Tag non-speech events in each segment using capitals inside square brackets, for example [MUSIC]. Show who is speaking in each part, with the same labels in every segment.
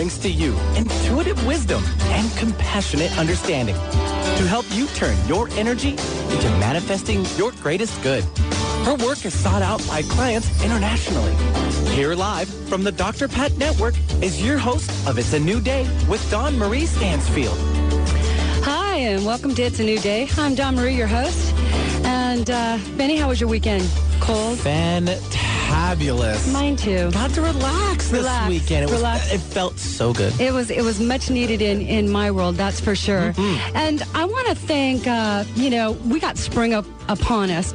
Speaker 1: brings to you intuitive wisdom and compassionate understanding to help you turn your energy into manifesting your greatest good. Her work is sought out by clients internationally. Here live from the Dr. Pat Network is your host of It's a New Day with Dawn Marie Stansfield.
Speaker 2: Hi, and welcome to It's a New Day. I'm Dawn Marie, your host. And uh, Benny, how was your weekend? Cold?
Speaker 1: Fantabulous.
Speaker 2: Mine too.
Speaker 1: Got to relax
Speaker 2: relax this
Speaker 1: weekend. It, was,
Speaker 2: Relax.
Speaker 1: it felt so good.
Speaker 2: It was it was much needed in in my world, that's for sure.
Speaker 1: Mm-hmm.
Speaker 2: And I want to thank, uh, you know, we got spring up upon us.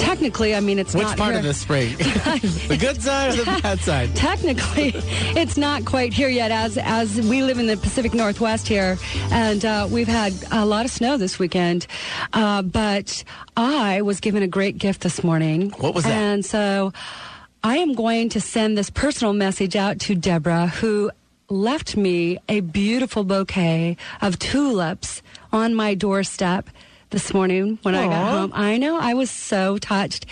Speaker 2: Technically, I mean, it's
Speaker 1: Which
Speaker 2: not Which
Speaker 1: part
Speaker 2: here.
Speaker 1: of the spring? [LAUGHS] the good side or the bad side?
Speaker 2: Technically, it's not quite here yet, as as we live in the Pacific Northwest here, and uh, we've had a lot of snow this weekend. Uh, but I was given a great gift this morning.
Speaker 1: What was that?
Speaker 2: And so, I am going to send this personal message out to Deborah, who left me a beautiful bouquet of tulips on my doorstep this morning when I got home. I know, I was so touched.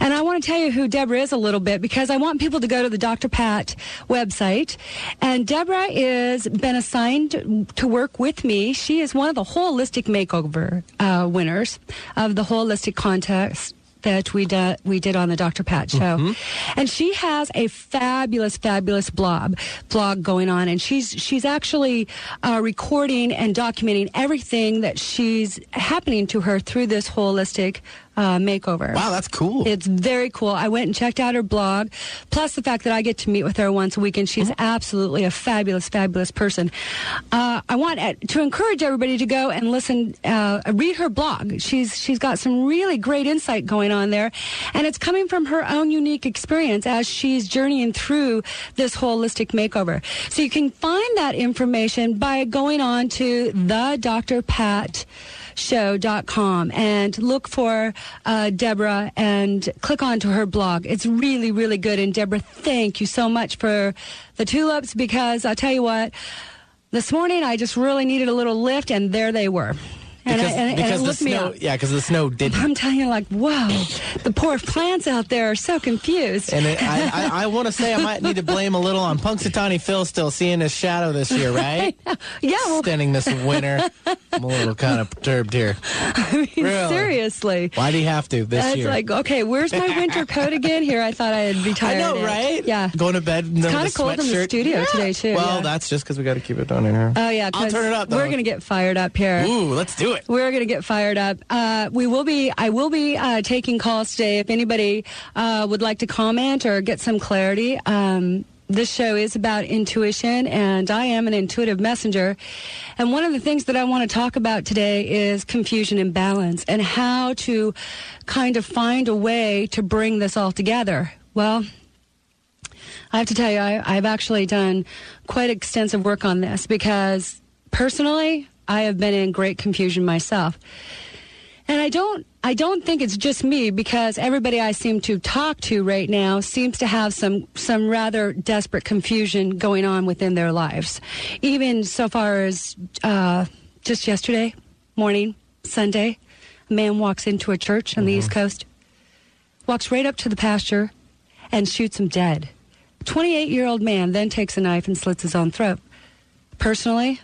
Speaker 2: And I want to tell you who Deborah is a little bit because I want people to go to the Dr. Pat website. And Deborah is been assigned to work with me. She is one of the holistic makeover uh, winners of the holistic contest that we did we did on the Dr. Pat show, and she has a fabulous, fabulous blog blog going on, and she's she's actually uh, recording and documenting everything that she's happening to her through this holistic uh, makeover.
Speaker 1: Wow, that's cool.
Speaker 2: It's very cool. I went and checked out her blog, plus the fact that I get to meet with her once a week, and she's absolutely a fabulous, fabulous person. Uh, I want uh, to encourage everybody to go and listen, uh, read her blog. She's she's got some really great insight going on there, and it's coming from her own unique experience as she's journeying through this holistic makeover. So you can find that information by going on to the Dr. Pat show.com and look for uh, Deborah and click onto her blog. It's really, really good. And Deborah, thank you so much for the tulips because I'll tell you what, this morning I just really needed a little lift and there they were. And,
Speaker 1: because
Speaker 2: I, and, and
Speaker 1: because
Speaker 2: it
Speaker 1: the snow, yeah, because the snow did.
Speaker 2: I'm telling you, like, whoa, the poor plants out there are so confused.
Speaker 1: And it, I, I, I want to say I might need to blame a little on Punxsutawney Phil still seeing his shadow this year, [LAUGHS] right?
Speaker 2: yeah, well,
Speaker 1: Standing this winter. I'm a little kind of perturbed here. [LAUGHS]
Speaker 2: I mean,
Speaker 1: Really?
Speaker 2: seriously.
Speaker 1: Why do you have to this
Speaker 2: It's
Speaker 1: year?
Speaker 2: like, okay, where's my winter [LAUGHS] coat again? Here, I thought I'd
Speaker 1: be
Speaker 2: tired.
Speaker 1: I
Speaker 2: know,
Speaker 1: right?
Speaker 2: Yeah.
Speaker 1: Going to bed in the
Speaker 2: Kind of cold in the studio today too.
Speaker 1: Well,
Speaker 2: yeah.
Speaker 1: that's just because we got to keep it down in here.
Speaker 2: oh yeah.
Speaker 1: I'll turn it up,
Speaker 2: We're gonna get fired up here.
Speaker 1: Ooh, let's do it.
Speaker 2: We're gonna get fired up. Uh, we will be. I will be uh, taking calls today. If anybody uh, would like to comment or get some clarity. Um, this show is about intuition, and I am an intuitive messenger. And one of the things that I want to talk about today is confusion and balance, and how to kind of find a way to bring this all together. Well, I have to tell you, I, I've actually done quite extensive work on this because personally, I have been in great confusion myself. And I don't I don't think it's just me because everybody I seem to talk to right now seems to have some some rather desperate confusion going on within their lives. Even so far as uh, just yesterday morning, Sunday, a man walks into a church on the East Coast, walks right up to the pastor, and shoots him dead. 28 year old man then takes a knife and slits his own throat. Personally,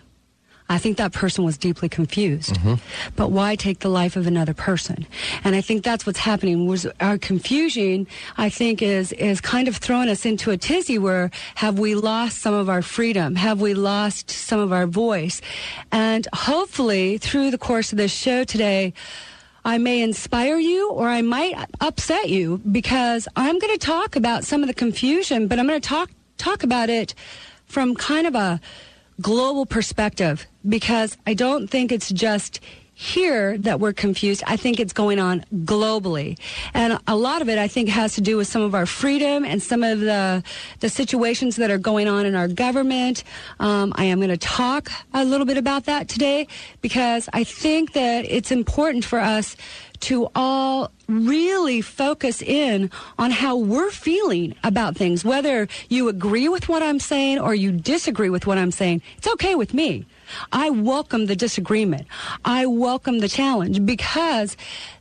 Speaker 2: I think that person was deeply confused. Mm-hmm. But why take the life of another person? And I think that's what's happening. Was our confusion, I think, is is kind of throwing us into a tizzy where have we lost some of our freedom? Have we lost some of our voice? And hopefully, through the course of this show today, I may inspire you or I might upset you because I'm going to talk about some of the confusion, but I'm going to talk talk about it from kind of a global perspective because I don't think it's just here that we're confused. I think it's going on globally. And a lot of it I think has to do with some of our freedom and some of the the situations that are going on in our government. Um, I am going to talk a little bit about that today because I think that it's important for us to all really focus in on how we're feeling about things. Whether you agree with what I'm saying or you disagree with what I'm saying, it's okay with me. I welcome the disagreement. I welcome the challenge because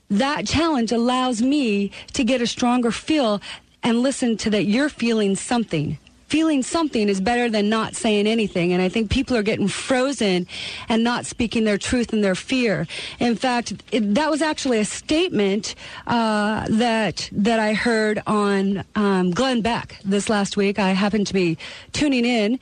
Speaker 2: that challenge allows me to get a stronger feel and listen to that you're feeling something feeling something is better than not saying anything. And I think people are getting frozen and not speaking their truth and their fear. In fact, it, that was actually a statement uh, that that I heard on um, Glenn Beck this last week. I happened to be tuning in.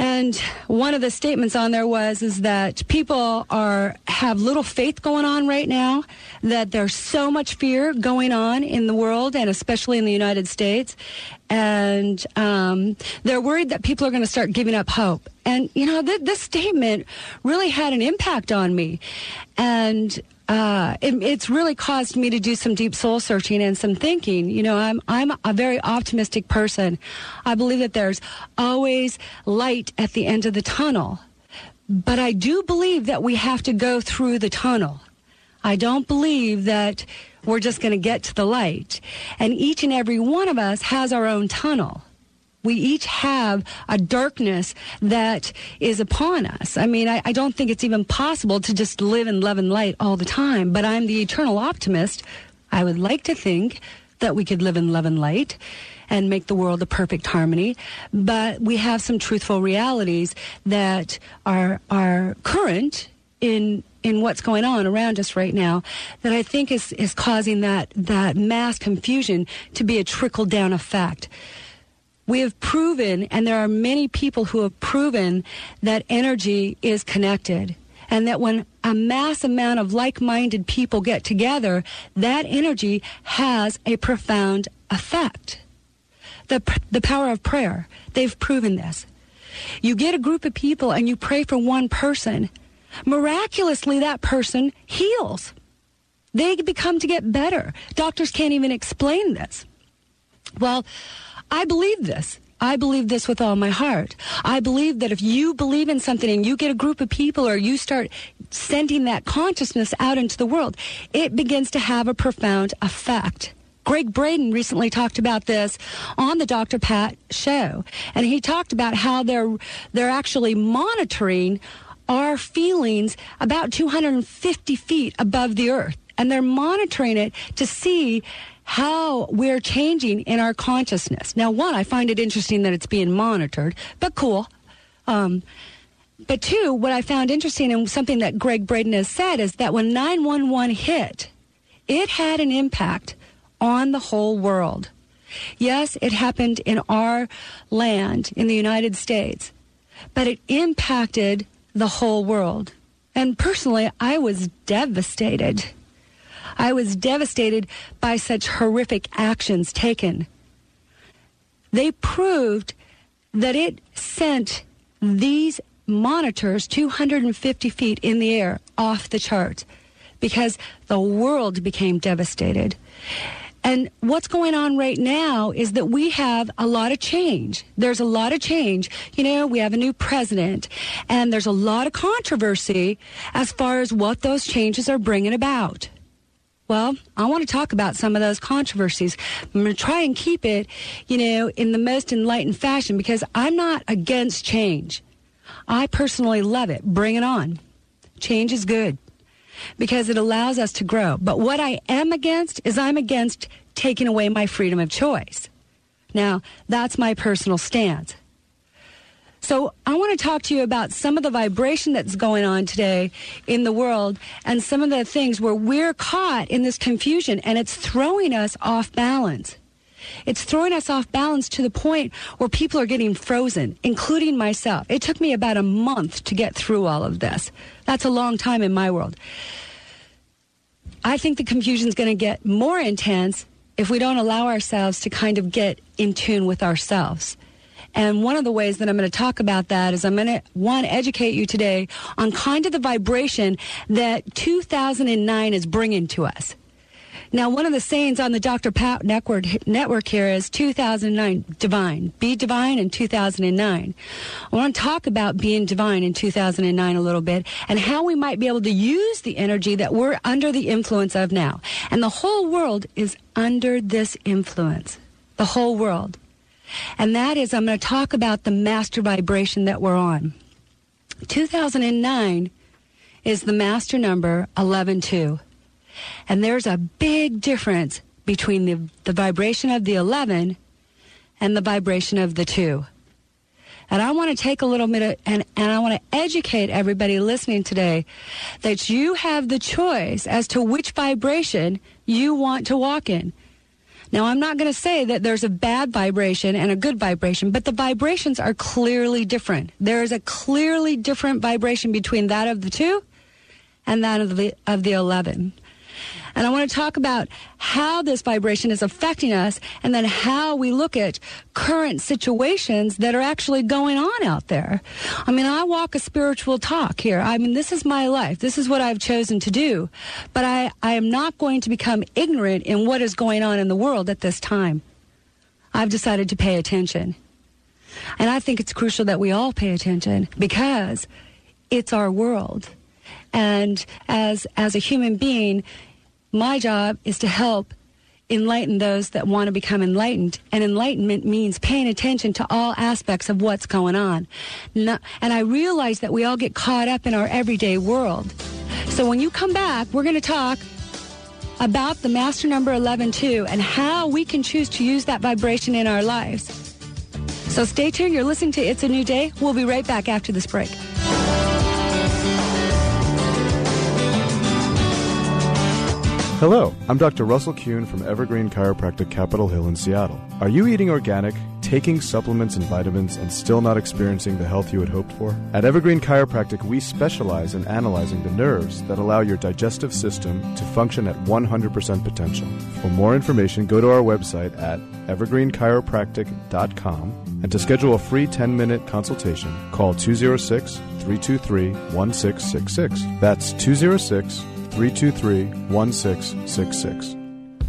Speaker 2: And one of the statements on there was is that people are have little faith going on right now, that there's so much fear going on in the world and especially in the United States, and um, they're worried that people are going to start giving up hope. And you know, th- this statement really had an impact on me, and uh, it, it's really caused me to do some deep soul searching and some thinking. You know, I'm I'm a very optimistic person. I believe that there's always light at the end of the tunnel, but I do believe that we have to go through the tunnel. I don't believe that we're just going to get to the light. And each and every one of us has our own tunnel we each have a darkness that is upon us. I mean, I, I, don't think it's even possible to just live in love and light all the time, but I'm the eternal optimist. I would like to think that we could live in love and light and make the world a perfect harmony, but we have some truthful realities that are, are current in in what's going on around us right now that I think is, is causing that, that mass confusion to be a trickle down effect we have proven, and there are many people who have proven that energy is connected. And that when a mass amount of like minded people get together, that energy has a profound effect. The, the power of prayer, they've proven this. You get a group of people and you pray for one person, miraculously, that person heals. They become to get better. Doctors can't even explain this. Well, I believe this. I believe this with all my heart. I believe that if you believe in something and you get a group of people or you start sending that consciousness out into the world, it begins to have a profound effect. Gregg Braden recently talked about this on the Dr. Pat show, and he talked about how they're they're actually monitoring our feelings about 250 feet above the earth, and they're monitoring it to see how we're changing in our consciousness. Now, one, I find it interesting that it's being monitored, but cool. Um, but two, what I found interesting and something that Gregg Braden has said is that when 911 hit, it had an impact on the whole world. Yes, it happened in our land in the United States, but it impacted the whole world. And personally, I was devastated. I was devastated by such horrific actions taken. They proved that it sent these monitors 250 feet in the air off the chart because the world became devastated. And what's going on right now is that we have a lot of change. There's a lot of change. You know, we have a new president, and there's a lot of controversy as far as what those changes are bringing about. Well, I want to talk about some of those controversies. I'm going to try and keep it, you know, in the most enlightened fashion because I'm not against change. I personally love it. Bring it on. Change is good because it allows us to grow. But what I am against is I'm against taking away my freedom of choice. Now, that's my personal stance. So I want to talk to you about some of the vibration that's going on today in the world and some of the things where we're caught in this confusion and it's throwing us off balance. It's throwing us off balance to the point where people are getting frozen, including myself. It took me about a month to get through all of this. That's a long time in my world. I think the confusion is going to get more intense if we don't allow ourselves to kind of get in tune with ourselves. And one of the ways that I'm going to talk about that is I'm going to, one, educate you today on kind of the vibration that 2009 is bringing to us. Now, one of the sayings on the Dr. Pat network, network here is 2009 divine. Be divine in 2009. I want to talk about being divine in 2009 a little bit and how we might be able to use the energy that we're under the influence of now. And the whole world is under this influence. The whole world. And that is, I'm going to talk about the master vibration that we're on. 2009 is the master number 11.2. And there's a big difference between the, the vibration of the 11 and the vibration of the two. And I want to take a little minute and, and I want to educate everybody listening today that you have the choice as to which vibration you want to walk in. Now, I'm not going to say that there's a bad vibration and a good vibration, but the vibrations are clearly different. There is a clearly different vibration between that of the two and that of the, of the 11. And I want to talk about how this vibration is affecting us and then how we look at current situations that are actually going on out there. I mean, I walk a spiritual talk here. I mean, this is my life. This is what I've chosen to do. But I, I am not going to become ignorant in what is going on in the world at this time. I've decided to pay attention. And I think it's crucial that we all pay attention because it's our world. And as, as a human being, my job is to help enlighten those that want to become enlightened. And enlightenment means paying attention to all aspects of what's going on. and I realize that we all get caught up in our everyday world. So when you come back, we're going to talk about the master number 11 too and how we can choose to use that vibration in our lives. So stay tuned. You're listening to It's a New Day. We'll be right back after this break.
Speaker 3: Hello, I'm Dr. Russell Kuhn from Evergreen Chiropractic Capitol Hill in Seattle. Are you eating organic, taking supplements and vitamins, and still not experiencing the health you had hoped for? At Evergreen Chiropractic, we specialize in analyzing the nerves that allow your digestive system to function at 100% potential. For more information, go to our website at evergreenchiropractic.com and to schedule a free 10 minute consultation, call 206 323 1666. That's 206 323 1666.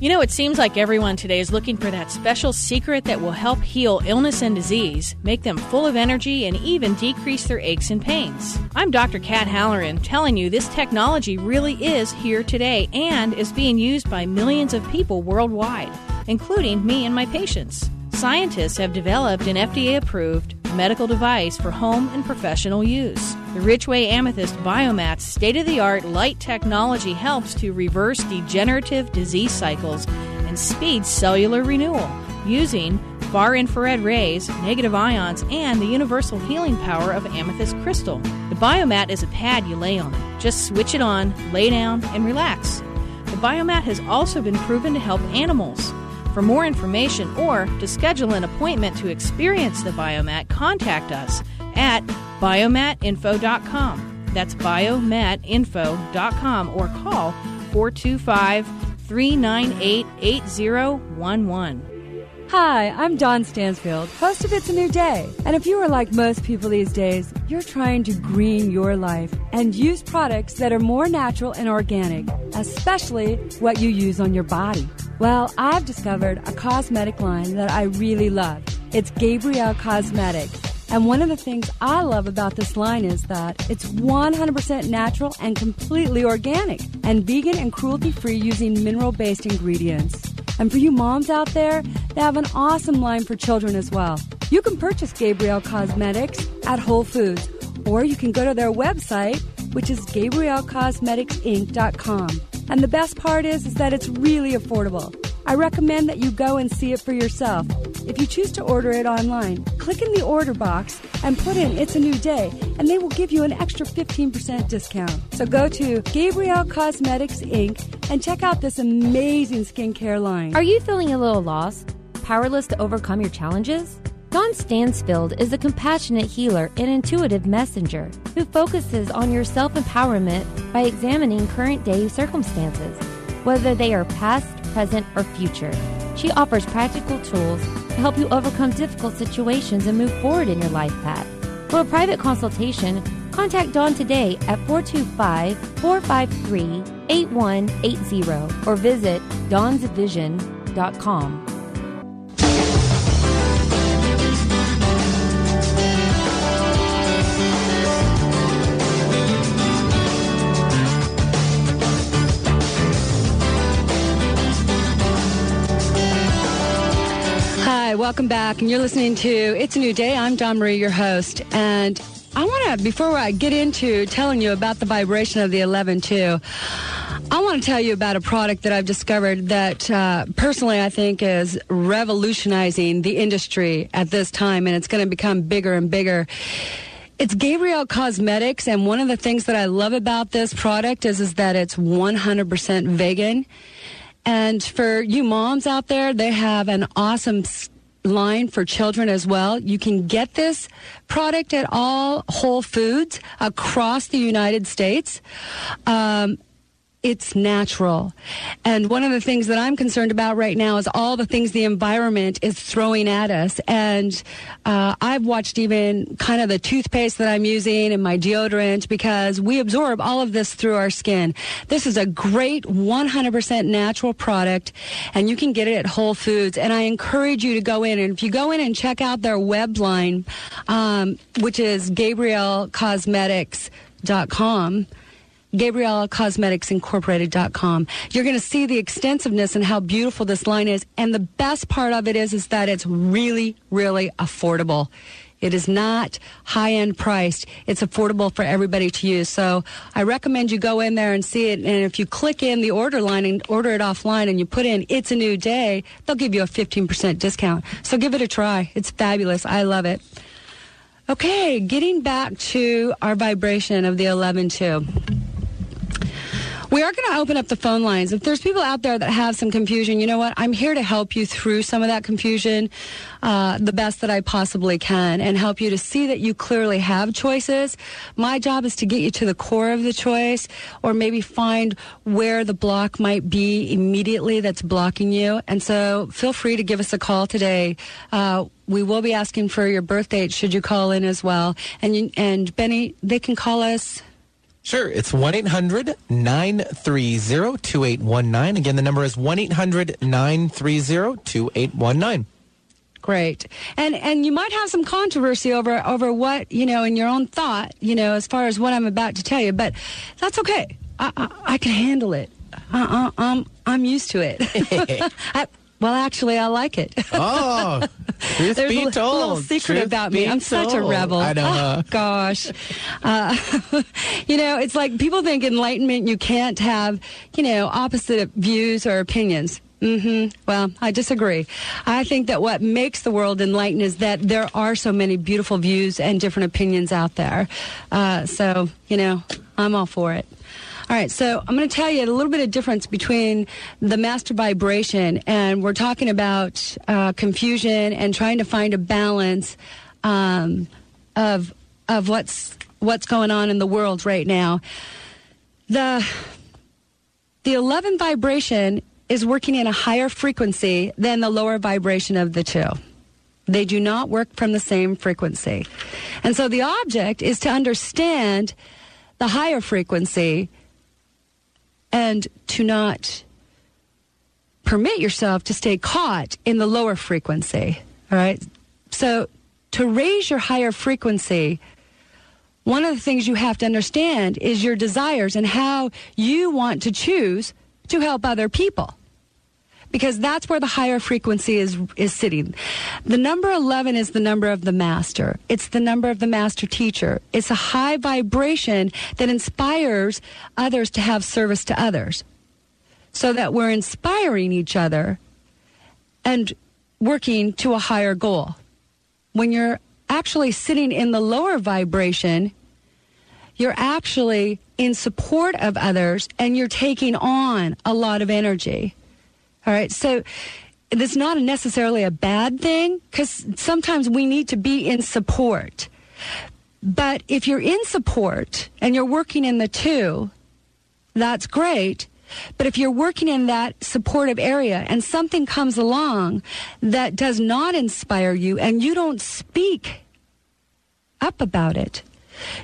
Speaker 4: You know, it seems like everyone today is looking for that special secret that will help heal illness and disease, make them full of energy, and even decrease their aches and pains. I'm Dr. Kat Halloran telling you this technology really is here today and is being used by millions of people worldwide, including me and my patients. Scientists have developed an FDA approved medical device for home and professional use. The Richway Amethyst Biomat's state of the art light technology helps to reverse degenerative disease cycles and speed cellular renewal using far infrared rays, negative ions, and the universal healing power of amethyst crystal. The biomat is a pad you lay on. Just switch it on, lay down, and relax. The biomat has also been proven to help animals. For more information or to schedule an appointment to experience the Biomat, contact us at biomatinfo.com. That's biomatinfo.com or call 425 398 8011.
Speaker 2: Hi, I'm Dawn Stansfield, host of It's a New Day. And if you are like most people these days, you're trying to green your life and use products that are more natural and organic, especially what you use on your body. Well, I've discovered a cosmetic line that I really love. It's Gabrielle Cosmetics. And one of the things I love about this line is that it's 100% natural and completely organic and vegan and cruelty free using mineral based ingredients. And for you moms out there, they have an awesome line for children as well. You can purchase Gabrielle Cosmetics at Whole Foods, or you can go to their website, which is GabrielleCosmeticsInc.com. And the best part is, is that it's really affordable. I recommend that you go and see it for yourself. If you choose to order it online, click in the order box and put in It's a New Day, and they will give you an extra 15% discount. So go to Gabrielle Cosmetics Inc. and check out this amazing skincare line.
Speaker 5: Are you feeling a little lost? Powerless to overcome your challenges? Dawn Stansfield is a compassionate healer and intuitive messenger who focuses on your self empowerment by examining current day circumstances, whether they are past, present, or future. She offers practical tools to help you overcome difficult situations and move forward in your life path. For a private consultation, contact Dawn today at 425 453 8180 or visit dawnsvision.com.
Speaker 2: welcome back. And you're listening to It's a New Day. I'm Dawn Marie, your host. And I want to, before I get into telling you about the vibration of the 11 too, I want to tell you about a product that I've discovered that uh, personally I think is revolutionizing the industry at this time, and it's going to become bigger and bigger. It's Gabrielle Cosmetics, and one of the things that I love about this product is, is that it's 100% vegan. And for you moms out there, they have an awesome line for children as well. You can get this product at all Whole Foods across the United States. Um, it's natural. And one of the things that I'm concerned about right now is all the things the environment is throwing at us. And uh, I've watched even kind of the toothpaste that I'm using and my deodorant because we absorb all of this through our skin. This is a great 100% natural product, and you can get it at Whole Foods. And I encourage you to go in. And if you go in and check out their web line, um, which is GabrielleCosmetics.com, GabrielleCosmeticsIncorporated.com. You're going to see the extensiveness and how beautiful this line is. And the best part of it is, is that it's really, really affordable. It is not high end priced. It's affordable for everybody to use. So I recommend you go in there and see it. And if you click in the order line and order it offline and you put in it's a new day, they'll give you a 15% discount. So give it a try. It's fabulous. I love it. Okay, getting back to our vibration of the 11 2. We are going to open up the phone lines. If there's people out there that have some confusion, you know what? I'm here to help you through some of that confusion uh, the best that I possibly can and help you to see that you clearly have choices. My job is to get you to the core of the choice or maybe find where the block might be immediately that's blocking you. And so feel free to give us a call today. Uh, we will be asking for your birth date should you call in as well. And you, and Benny, they can call us
Speaker 1: Sure. It's 1 800 930 2819. Again, the number is 1 800 930 2819.
Speaker 2: Great. And and you might have some controversy over over what, you know, in your own thought, you know, as far as what I'm about to tell you, but that's okay. I, I, I can handle it. I, I, I'm I'm used to it. [LAUGHS] [LAUGHS] I, well, actually, I like it.
Speaker 1: Oh, truth [LAUGHS]
Speaker 2: There's
Speaker 1: be
Speaker 2: a,
Speaker 1: told.
Speaker 2: little secret
Speaker 1: Truth
Speaker 2: about me. I'm such a
Speaker 1: told.
Speaker 2: rebel.
Speaker 1: I know.
Speaker 2: Oh, gosh. Uh, [LAUGHS] you know, it's like people think enlightenment, you can't have, you know, opposite views or opinions. Mm-hmm. Well, I disagree. I think that what makes the world enlightened is that there are so many beautiful views and different opinions out there. Uh, so, you know, I'm all for it. All right, so I'm going to tell you a little bit of difference between the master vibration, and we're talking about uh, confusion and trying to find a balance um, of of what's what's going on in the world right now. The the 11 vibration is working in a higher frequency than the lower vibration of the two. They do not work from the same frequency. And so the object is to understand the higher frequency and to not permit yourself to stay caught in the lower frequency. All right. So to raise your higher frequency, one of the things you have to understand is your desires and how you want to choose to help other people. Because that's where the higher frequency is, is sitting. The number 11 is the number of the master. It's the number of the master teacher. It's a high vibration that inspires others to have service to others. So that we're inspiring each other and working to a higher goal. When you're actually sitting in the lower vibration, you're actually in support of others and you're taking on a lot of energy. All right. So it's not necessarily a bad thing because sometimes we need to be in support. But if you're in support and you're working in the two, that's great. But if you're working in that supportive area and something comes along that does not inspire you and you don't speak up about it,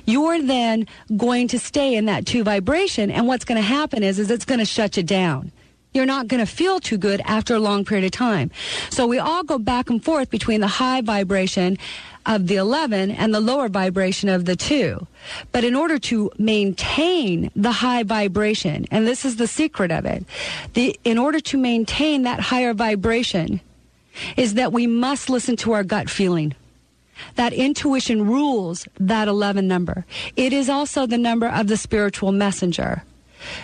Speaker 2: you're then going to stay in that two vibration. And what's going to happen is, is it's going to shut you down. You're not going to feel too good after a long period of time. So we all go back and forth between the high vibration of the 11 and the lower vibration of the 2. But in order to maintain the high vibration, and this is the secret of it, the, in order to maintain that higher vibration is that we must listen to our gut feeling. That intuition rules that 11 number. It is also the number of the spiritual messenger.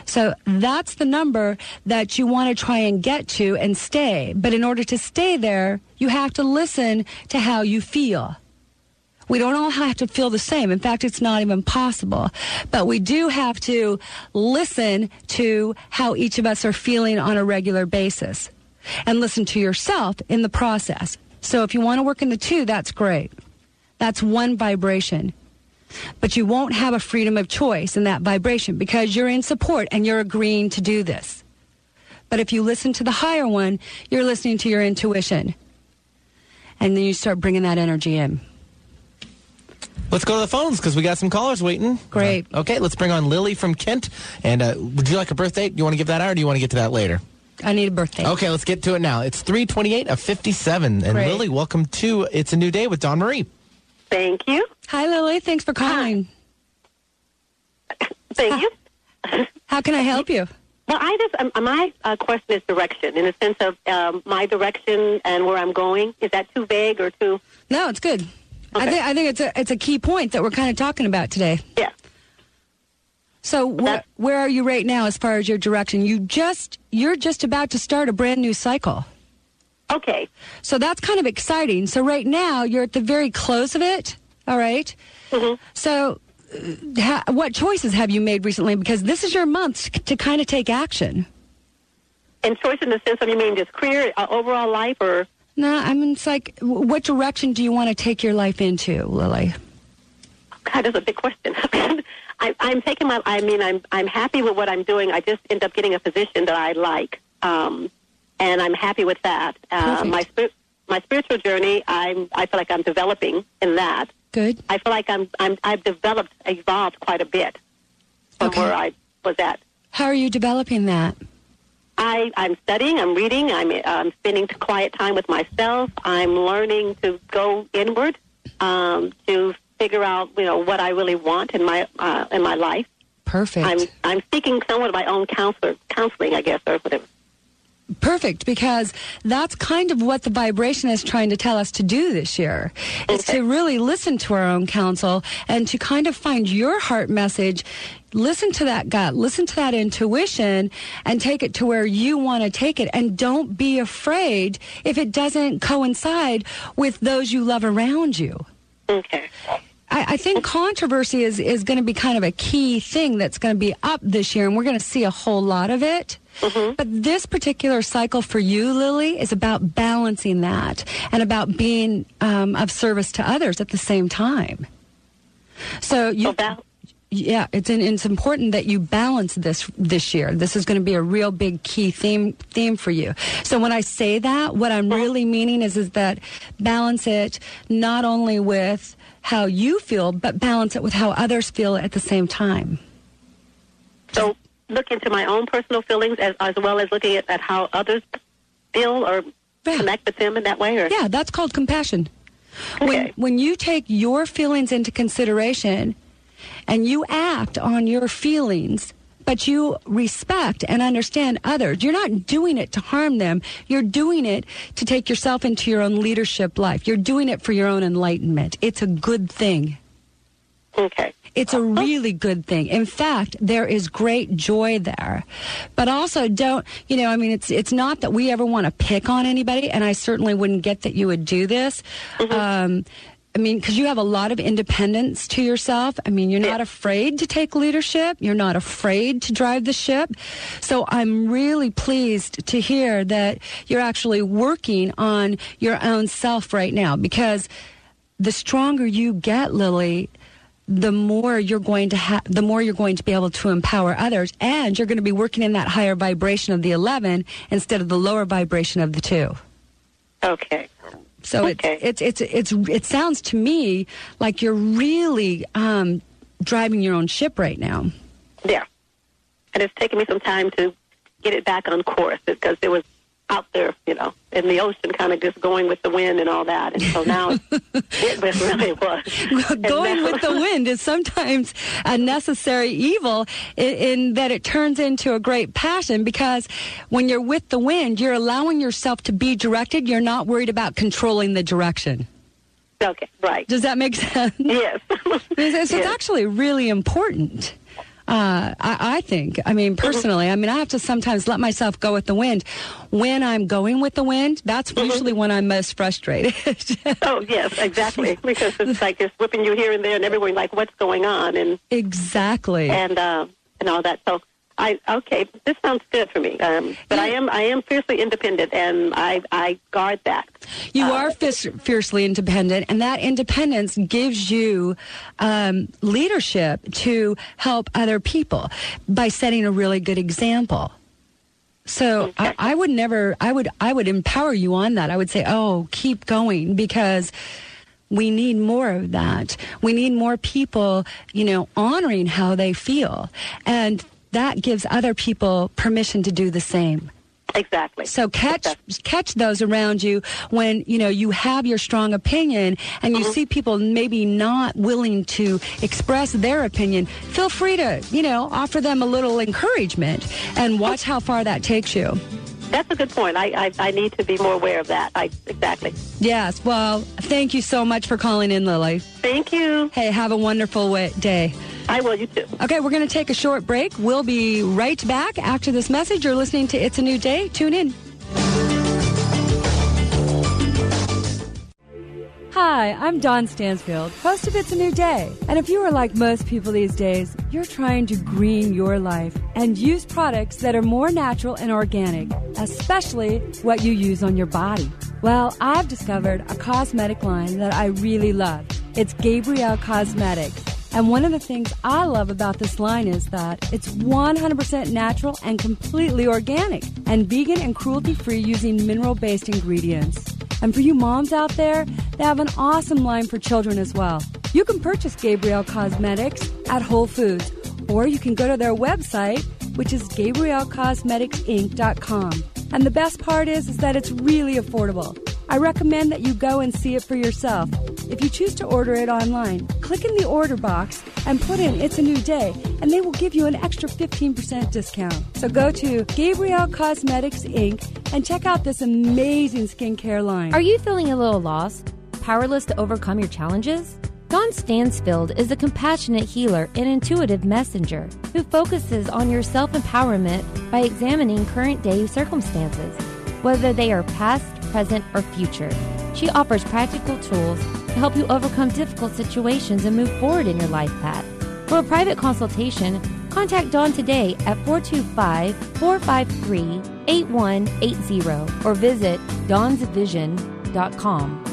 Speaker 2: So that's the number that you want to try and get to and stay. But in order to stay there, you have to listen to how you feel. We don't all have to feel the same. In fact, it's not even possible. But we do have to listen to how each of us are feeling on a regular basis and listen to yourself in the process. So if you want to work in the two, that's great. That's one vibration. But you won't have a freedom of choice in that vibration because you're in support and you're agreeing to do this. But if you listen to the higher one, you're listening to your intuition. And then you start bringing that energy in.
Speaker 6: Let's go to the phones because we got some callers waiting.
Speaker 2: Great.
Speaker 6: Uh, okay, let's bring on Lily from Kent. And uh, would you like a birthday? Do you want to give that out or do you want to get to that later?
Speaker 2: I need a birthday.
Speaker 6: Okay, let's get to it now. It's 328 of 57. And
Speaker 2: Great.
Speaker 6: Lily, welcome to It's a New Day with Dawn Marie.
Speaker 7: Thank you.
Speaker 2: Hi, Lily. Thanks for calling. [LAUGHS]
Speaker 7: Thank you. [LAUGHS]
Speaker 2: How can I help you?
Speaker 7: Well, I just um, my uh, question is direction in the sense of um, my direction and where I'm going. Is that too vague or too?
Speaker 2: No, it's good. I think I think it's a it's a key point that we're kind of talking about today.
Speaker 7: Yeah.
Speaker 2: So where, where are you right now as far as your direction? You just you're just about to start a brand new cycle.
Speaker 7: Okay.
Speaker 2: So that's kind of exciting. So right now you're at the very close of it. All right?
Speaker 7: Mhm.
Speaker 2: So uh, ha, what choices have you made recently? Because this is your month to, to kind of take action.
Speaker 7: And choice in the sense of you mean just career, uh, overall life, or
Speaker 2: No, I mean it's like w- what direction do you want to take your life into, Lily?
Speaker 7: God, that's a big question. [LAUGHS] I, I'm taking my. I mean, I'm I'm happy with what I'm doing. I just end up getting a position that I like, um, and I'm happy with that. Uh, my spir- my spiritual journey, I'm I feel like I'm developing in that.
Speaker 2: Good.
Speaker 7: I feel like I'm, I'm I've developed, evolved quite a bit from
Speaker 2: Okay.
Speaker 7: where I was at.
Speaker 2: How are you developing that?
Speaker 7: I, I'm studying, I'm reading, I'm, I'm spending quiet time with myself. I'm learning to go inward um, to figure out, you know, what I really want in my uh, in my life.
Speaker 2: Perfect.
Speaker 7: I'm I'm seeking somewhat of my own counselor, counseling, I guess, or whatever.
Speaker 2: Perfect, because that's kind of what the vibration is trying to tell us to do this year. Is to really listen to our own counsel and to kind of find your heart message. Listen to that gut, listen to that intuition, and take it to where you want to take it. And don't be afraid if it doesn't coincide with those you love around you.
Speaker 7: Okay.
Speaker 2: I, I think controversy is, is going to be kind of a key thing that's going to be up this year, and we're going to see a whole lot of it. But this particular cycle for you, Lily, is about balancing that and about being um, of service to others at the same time. So you,
Speaker 7: bal-
Speaker 2: yeah, it's in, it's important that you balance this this year. This is going to be a real big key theme theme for you. So when I say that, what I'm really meaning is is that balance it not only with how you feel, but balance it with how others feel at the same time.
Speaker 7: So look into my own personal feelings as as well as looking at, at how others feel or
Speaker 2: Yeah.
Speaker 7: connect with them in that way. Or
Speaker 2: Yeah, that's called compassion. When when you take your feelings into consideration and you act on your feelings, but you respect and understand others, you're not doing it to harm them. You're doing it to take yourself into your own leadership life. You're doing it for your own enlightenment. It's a good thing.
Speaker 7: okay.
Speaker 2: It's a really good thing. In fact, there is great joy there. But also don't, you know, I mean, it's, it's not that we ever want to pick on anybody, and I certainly wouldn't get that you would do this. Um, I mean, because you have a lot of independence to yourself. I mean, you're not afraid to take leadership. You're not afraid to drive the ship. So I'm really pleased to hear that you're actually working on your own self right now because the stronger you get, Lily, the more you're going to have, the more you're going to be able to empower others, and you're going to be working in that higher vibration of the 11 instead of the lower vibration of the two.
Speaker 7: Okay.
Speaker 2: So
Speaker 7: Okay.
Speaker 2: it's, it's it's it's it sounds to me like you're really um, driving your own ship right now.
Speaker 7: Yeah. And it's taken me some time to get it back on course because there was out there, you know, in the ocean, kind of just going with the wind and all that. And so now it, [LAUGHS] it really was.
Speaker 2: Going
Speaker 7: now-
Speaker 2: with the wind is sometimes a necessary evil in, in that it turns into a great passion because when you're with the wind, you're allowing yourself to be directed. You're not worried about controlling the direction.
Speaker 7: Okay, right.
Speaker 2: Does that make [LAUGHS] sense?
Speaker 7: Yes.
Speaker 2: So it's actually really important. Uh, I, I think. I mean, personally, I mean, I have to sometimes let myself go with the wind. When I'm going with the wind, that's usually when I'm most frustrated. [LAUGHS]
Speaker 7: oh, yes, exactly. Because it's like it's whipping you here and there, and everywhere. like, what's going on, and
Speaker 2: exactly.
Speaker 7: and uh, and all that. So. I okay. This sounds good for me, um, but I am I am fiercely independent, and I I guard that.
Speaker 2: You
Speaker 7: Uh,
Speaker 2: are fierce, fiercely independent, and that independence gives you um, leadership to help other people by setting a really good example. So I, I would never, I would, I would empower you on that. I would say, oh, keep going because we need more of that. We need more people, you know, honoring how they feel, and that gives other people permission to do the same.
Speaker 7: Exactly.
Speaker 2: So catch catch those around you when you know you have your strong opinion and you mm-hmm. see people maybe not willing to express their opinion. Feel free to you know offer them a little encouragement and watch how far that takes you.
Speaker 7: That's a good point. I, I I need to be more aware of that. I exactly.
Speaker 2: Yes. Well, thank you so much for calling in, Lily.
Speaker 7: Thank you.
Speaker 2: Hey, have a wonderful day.
Speaker 7: I will. You too.
Speaker 2: Okay, we're going to take a short break. We'll be right back after this message. You're listening to It's a New Day. Tune in.
Speaker 8: Hi, I'm Dawn Stansfield, host of It's a New Day. And if you are like most people these days, you're trying to green your life and use products that are more natural and organic, especially what you use on your body. Well, I've discovered a cosmetic line that I really love. It's Gabrielle Cosmetics. And one of the things I love about this line is that it's 100% natural and completely organic and vegan and cruelty free using mineral based ingredients. And for you moms out there, they have an awesome line for children as well. You can purchase Gabrielle Cosmetics at Whole Foods, or you can go to their website, which is GabrielleCosmeticsInc.com. And the best part is, is that it's really affordable. I recommend that you go and see it for yourself. If you choose to order it online, click in the order box and put in It's a New Day, and they will give you an extra 15% discount. So go to Gabrielle Cosmetics Inc. and check out this amazing skincare line.
Speaker 5: Are you feeling a little lost? Powerless to overcome your challenges? Dawn Stansfield is a compassionate healer and intuitive messenger who focuses on your self empowerment by examining current day circumstances, whether they are past, present, or future. She offers practical tools to help you overcome difficult situations and move forward in your life path. For a private consultation, contact Dawn today at 425 453 8180 or visit dawnsvision.com.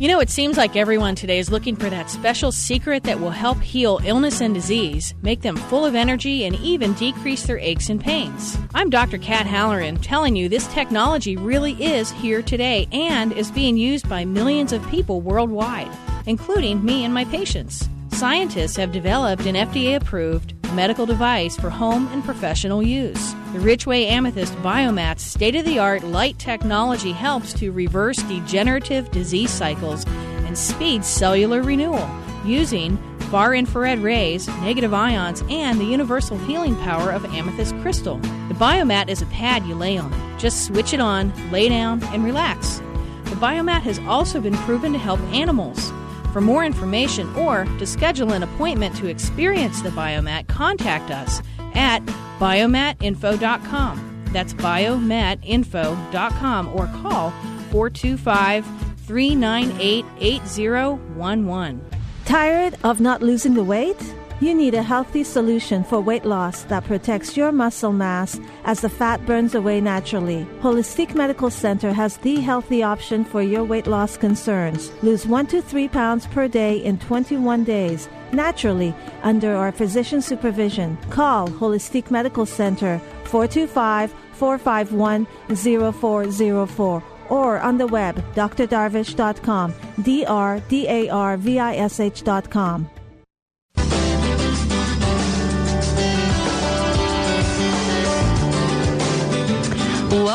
Speaker 4: You know, it seems like everyone today is looking for that special secret that will help heal illness and disease, make them full of energy, and even decrease their aches and pains. I'm Dr. Kat Halloran telling you this technology really is here today and is being used by millions of people worldwide, including me and my patients. Scientists have developed an FDA approved medical device for home and professional use. The Richway Amethyst Biomat's state of the art light technology helps to reverse degenerative disease cycles and speed cellular renewal using far infrared rays, negative ions, and the universal healing power of amethyst crystal. The biomat is a pad you lay on. Just switch it on, lay down, and relax. The biomat has also been proven to help animals. For more information or to schedule an appointment to experience the biomat, contact us at biomatinfo.com. That's biomatinfo.com or call 425 398 8011.
Speaker 9: Tired of not losing the weight? You need a healthy solution for weight loss that protects your muscle mass as the fat burns away naturally. Holistic Medical Center has the healthy option for your weight loss concerns. Lose 1 to 3 pounds per day in 21 days naturally under our physician supervision. Call Holistic Medical Center 425 451 0404 or on the web drdarvish.com, D R D A R V I S H.com.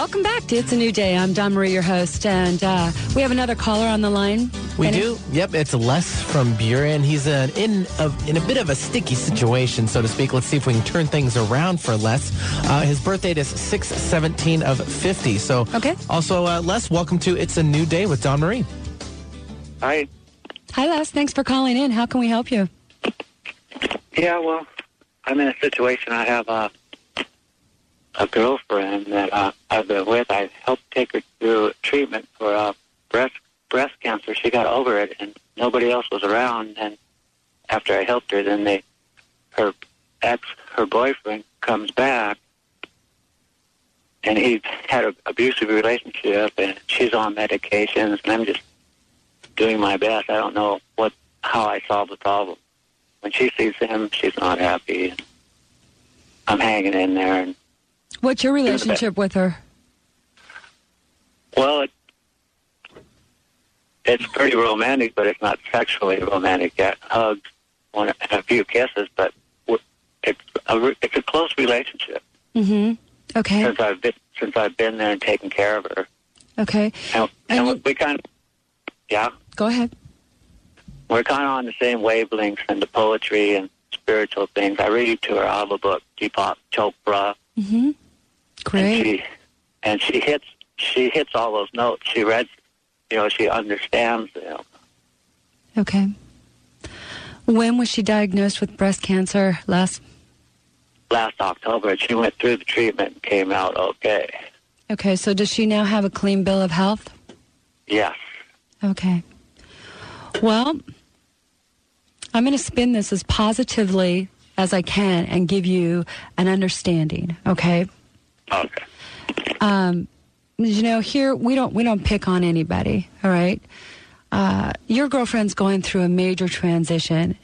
Speaker 2: Welcome back to It's a New Day. I'm Dawn Marie, your host, and uh, we have another caller on the line.
Speaker 6: We
Speaker 2: And
Speaker 6: do. Yep, it's Les from Burien. He's uh, in a, in a bit of a sticky situation, so to speak. Let's see if we can turn things around for Les. Uh, his birth date is 617 of 50. So,
Speaker 2: Okay.
Speaker 6: Also, uh, Les, welcome to It's a New Day with Dawn Marie.
Speaker 10: Hi.
Speaker 2: Hi, Les. Thanks for calling in. How can we help you?
Speaker 10: Yeah, well, I'm in a situation. I have a a girlfriend that uh, I've been with. I helped take her through treatment for uh, breast breast cancer. She got over it, and nobody else was around. And after I helped her, then they her ex her boyfriend comes back, and he had an abusive relationship, and she's on medications, and I'm just doing my best. I don't know what how I solve the problem. When she sees him, she's not happy. I'm hanging in there, and
Speaker 2: What's your relationship with her?
Speaker 10: well, it, it's pretty romantic, but it's not sexually romantic yet. Hugs, one, and a few kisses, but it's a it's a close relationship
Speaker 2: Mm-hmm. Okay.
Speaker 10: since I've been since I've been there and taken care of her.
Speaker 2: Okay.
Speaker 10: And, and we kind of, yeah,
Speaker 2: Go ahead.
Speaker 10: we're kind of on the same wavelengths in the poetry and spiritual things. I read to her out of a book, Deepak Chopra,
Speaker 2: Mm-hmm.
Speaker 10: And she and she hits she hits all those notes. She reads, you know, she understands. them.
Speaker 2: Okay. When was she diagnosed with breast cancer, last?
Speaker 10: last October, she went through the treatment and came out okay.
Speaker 2: Okay, so does she now have a clean bill of health?
Speaker 10: Yes.
Speaker 2: Okay. Well, I'm going to spin this as positively as I can and give you an understanding, okay?
Speaker 10: Okay.
Speaker 2: Um, you know, here we don't we don't pick on anybody, all right? Uh, your girlfriend's going through a major transition.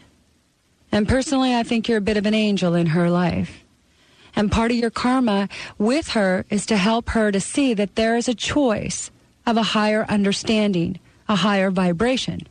Speaker 2: And personally, I think you're a bit of an angel in her life. And part of your karma with her is to help her to see that there is a choice of a higher understanding, a higher vibration.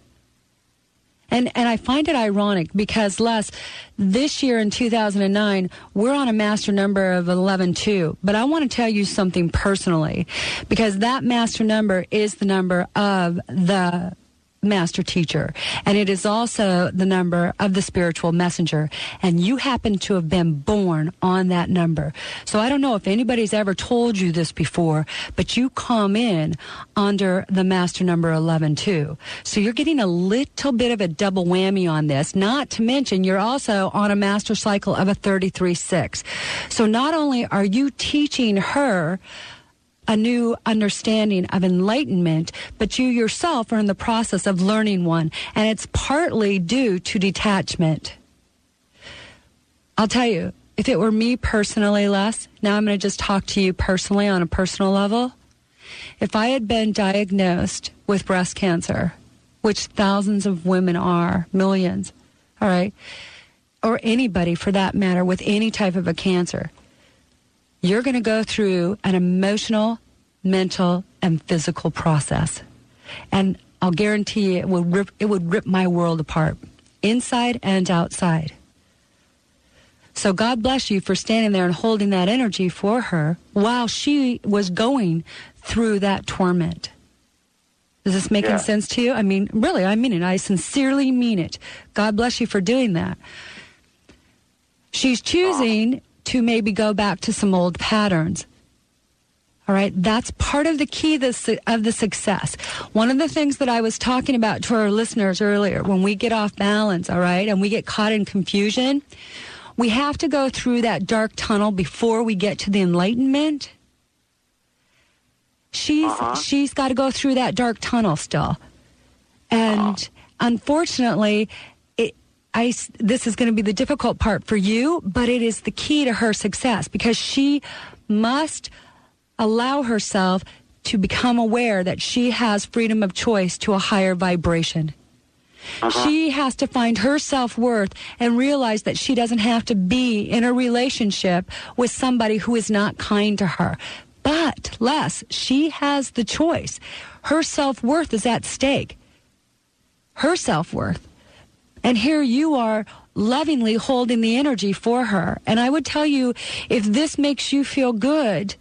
Speaker 2: And and I find it ironic because Les, this year in 2009, we're on a master number of 11.2. But I want to tell you something personally because that master number is the number of the master teacher and it is also the number of the spiritual messenger. And you happen to have been born on that number. So i don't know if anybody's ever told you this before but you come in under the master number 11 too. So you're getting a little bit of a double whammy on this not to mention you're also on a master cycle of a 33-6 so not only are you teaching her a new understanding of enlightenment, but you yourself are in the process of learning one, and it's partly due to detachment. I'll tell you, if it were me personally, Les, now I'm going to just talk to you personally on a personal level. If I had been diagnosed with breast cancer, which thousands of women are, millions, all right, or anybody for that matter with any type of a cancer, you're going to go through an emotional, mental, and physical process. And I'll guarantee you it would rip, it would rip my world apart, inside and outside. So God bless you for standing there and holding that energy for her while she was going through that torment. Is this making
Speaker 11: Yeah.
Speaker 2: sense to you? I mean, really, I mean it. I sincerely mean it. God bless you for doing that. She's choosing to maybe go back to some old patterns. All right, that's part of the key of the, su- of the success. One of the things that I was talking about to our listeners earlier, when we get off balance, all right, and we get caught in confusion, we have to go through that dark tunnel before we get to the enlightenment. She's uh-huh. she's got to go through that dark tunnel still, and uh-huh. unfortunately, it, I this is going to be the difficult part for you, but it is the key to her success because she must allow herself to become aware that she has freedom of choice to a higher vibration. Uh-huh. She has to find her self worth and realize that she doesn't have to be in a relationship with somebody who is not kind to her. But, Les, she has the choice. Her self worth is at stake. Her self worth. And here you are lovingly holding the energy for her. And I would tell you if this makes you feel good,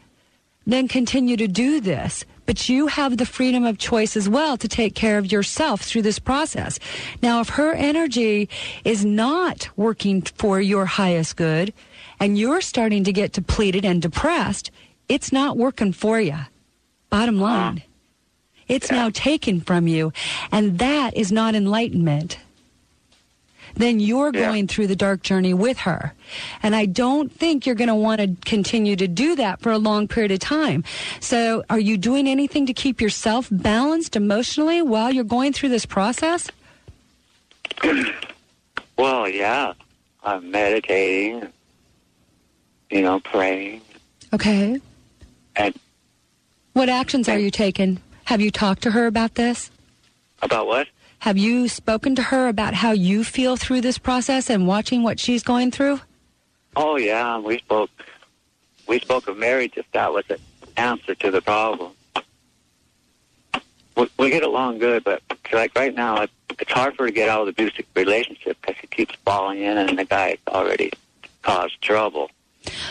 Speaker 2: then continue to do this. But you have the freedom of choice as well to take care of yourself through this process. Now, if her energy is not working for your highest good and you're starting to get depleted and depressed, it's not working for you. Bottom line. It's now taken from you. And that is not enlightenment. Then you're
Speaker 10: Yeah.
Speaker 2: going through the dark journey with her. And I don't think you're going to want to continue to do that for a long period of time. So are you doing anything to keep yourself balanced emotionally while you're going through this process? [CLEARS THROAT]
Speaker 10: Well, yeah, I'm meditating, you know, praying,
Speaker 2: Okay.
Speaker 10: and
Speaker 2: What actions are you taking? Have you talked to her about this?
Speaker 10: about what?
Speaker 2: Have you spoken to her about how you feel through this process and watching what she's going through?
Speaker 10: Oh, yeah, we spoke. We spoke of marriage if that was the answer to the problem. We, we get along good, but like right now, it, it's hard for her to get out of the abusive relationship because she keeps falling in, and the guy's already caused trouble.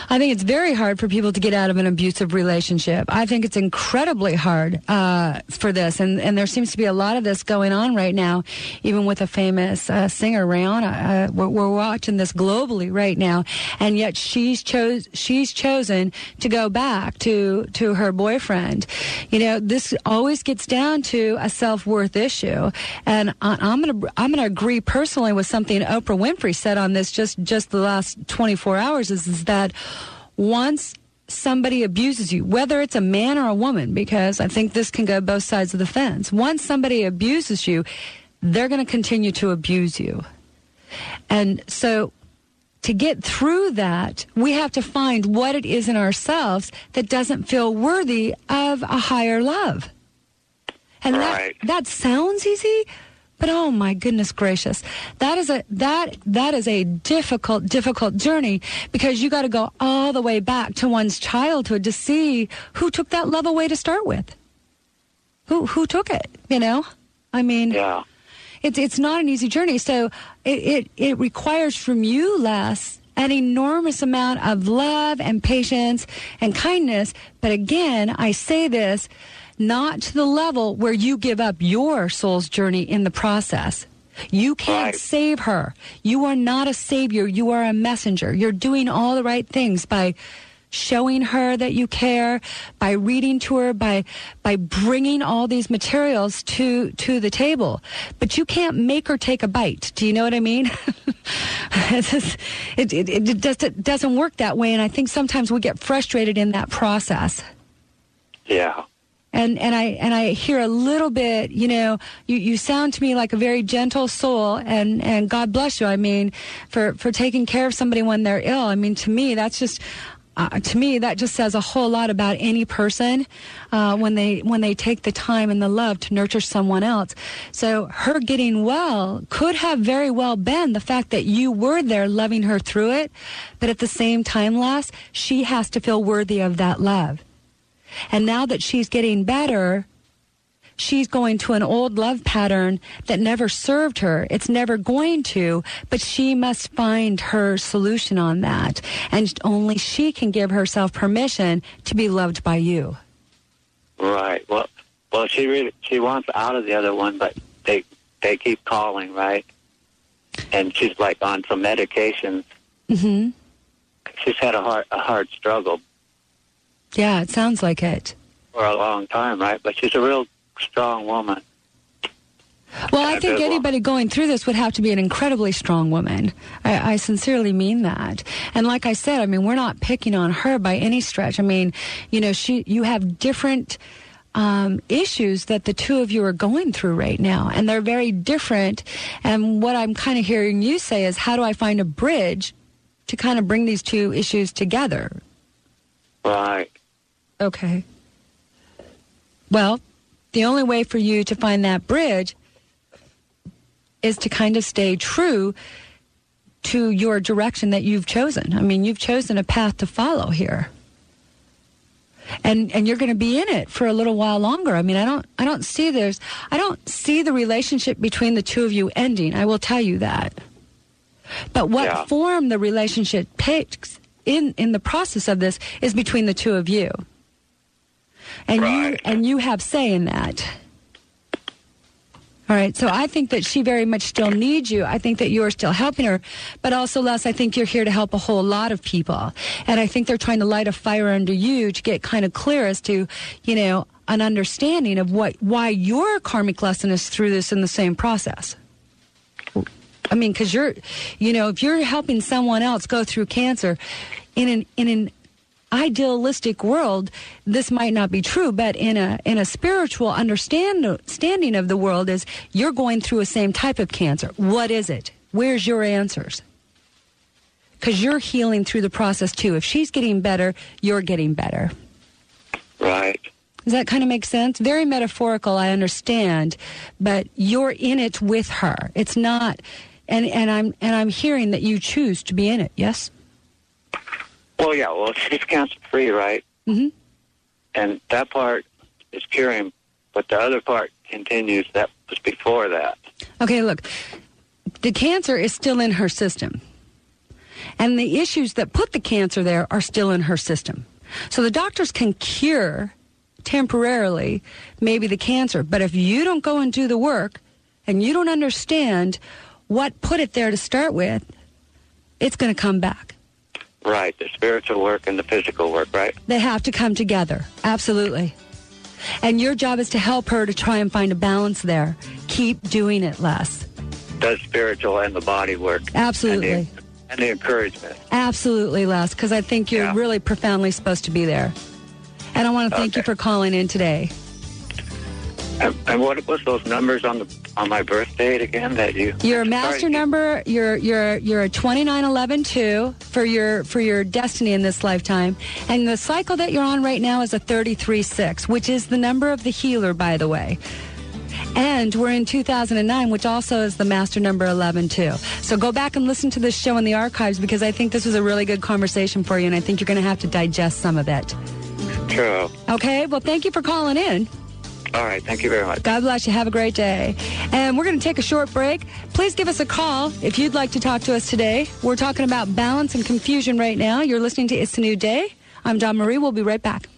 Speaker 2: I think it's very hard for people to get out of an abusive relationship. I think it's incredibly hard uh, for this, and and there seems to be a lot of this going on right now, even with a famous uh, singer, Rihanna. Uh, we're, we're watching this globally right now, and yet she's chose she's chosen to go back to to her boyfriend. You know, this always gets down to a self worth issue, and I, I'm gonna I'm gonna agree personally with something Oprah Winfrey said on this just just the last 24 hours is, is that once somebody abuses you, whether it's a man or a woman, because I think this can go both sides of the fence. Once somebody abuses you, they're going to continue to abuse you. And so to get through that, we have to find what it is in ourselves that doesn't feel worthy of a higher love. And
Speaker 10: Right.
Speaker 2: that that sounds easy, but oh my goodness gracious. That is a that that is a difficult difficult journey because you got to go all the way back to one's childhood to see who took that love away to start with. Who who took it, you know? I mean,
Speaker 10: Yeah.
Speaker 2: it's it's not an easy journey. So it, it, it requires from you, Les, an enormous amount of love and patience and kindness. But again, I say this not to the level where you give up your soul's journey in the process. You can't
Speaker 10: Right.
Speaker 2: save her. You are not a savior. You are a messenger. You're doing all the right things by showing her that you care, by reading to her, by by bringing all these materials to to the table. But you can't make her take a bite. Do you know what I mean? [LAUGHS] Just- it, it, it, just, it doesn't work that way, and I think sometimes we get frustrated in that process
Speaker 10: Yeah.
Speaker 2: And and I and I hear a little bit, you know, you, you sound to me like a very gentle soul, and and God bless you. I mean, for for taking care of somebody when they're ill. I mean, to me, that's just. Uh, to me, that just says a whole lot about any person uh, when they when they take the time and the love to nurture someone else. So her getting well could have very well been the fact that you were there loving her through it, but at the same time, Les, she has to feel worthy of that love. And now that she's getting better, she's going to an old love pattern that never served her. It's never going to, but she must find her solution on that. And only she can give herself permission to be loved by you.
Speaker 10: Right. Well, well, she really she wants out of the other one, but they they keep calling, right? And she's like on some medications.
Speaker 2: hmm
Speaker 10: She's had a hard a hard struggle
Speaker 2: Yeah, it sounds like it.
Speaker 10: for a long time, right? But she's a real strong woman.
Speaker 2: Well, I think anybody going through this would have to be an incredibly strong woman. I, I sincerely mean that. And like I said, I mean, we're not picking on her by any stretch. I mean, you know, she, you have different um, issues that the two of you are going through right now, and they're very different. And what I'm kind of hearing you say is, how do I find a bridge to kind of bring these two issues together?
Speaker 10: Right.
Speaker 2: Okay. Well, the only way for you to find that bridge is to kind of stay true to your direction that you've chosen. I mean, you've chosen a path to follow here. And and you're going to be in it for a little while longer. I mean, I don't I don't see there's I don't see the relationship between the two of you ending. I will tell you that. But what
Speaker 10: Yeah.
Speaker 2: form the relationship takes in in the process of this is between the two of you. And you and you have say in that. All right, so I think that she very much still needs you. I think that you are still helping her, but also, Les, I think you're here to help a whole lot of people, and I think they're trying to light a fire under you to get kind of clear as to, you know, an understanding of what why your karmic lesson is through this in the same process. I mean, because you're, you know, if you're helping someone else go through cancer, in an in an idealistic world, this might not be true, but in a in a spiritual understand, understanding of the world is you're going through a same type of cancer. What is it? Where's your answers? Because you're healing through the process too. If she's getting better, you're getting better.
Speaker 10: Right.
Speaker 2: Does that kind of make sense? Very metaphorical, I understand, but you're in it with her. It's not and and I'm and I'm hearing that you choose to be in it. Yes.
Speaker 10: Well, yeah. Well, [LAUGHS] she's cancer free, right?
Speaker 2: Mm-hmm.
Speaker 10: And that part is curing, but the other part continues. That was before that.
Speaker 2: Okay, look, the cancer is still in her system, and the issues that put the cancer there are still in her system. So the doctors can cure temporarily maybe the cancer, but if you don't go and do the work and you don't understand what put it there to start with, it's going to come back.
Speaker 10: Right, the spiritual work and the physical work, right?
Speaker 2: They have to come together. Absolutely. And your job is to help her to try and find a balance there. Keep doing it, Les.
Speaker 10: Does spiritual and the body work?
Speaker 2: Absolutely.
Speaker 10: And the, and the encouragement.
Speaker 2: Absolutely, Les, because I think you're
Speaker 10: Yeah.
Speaker 2: really profoundly supposed to be there. And I want to thank you for calling in today.
Speaker 10: And, and what was those numbers on the on my birth date again that you?
Speaker 2: Your
Speaker 10: Sorry.
Speaker 2: master number, your your your a twenty nine eleven two for your for your destiny in this lifetime, and the cycle that you're on right now is a thirty three six, which is the number of the healer, by the way. And we're in 2009, which also is the master number 11 too. So go back and listen to this show in the archives because I think this was a really good conversation for you, and I think you're going to have to digest some of it.
Speaker 10: True.
Speaker 2: Okay. Well, thank you for calling in.
Speaker 10: All right. Thank you very much.
Speaker 2: God bless you. Have a great day. And we're going to take a short break. Please give us a call if you'd like to talk to us today. We're talking about balance and confusion right now. You're listening to It's a New Day. I'm Dawn Marie. We'll be right back.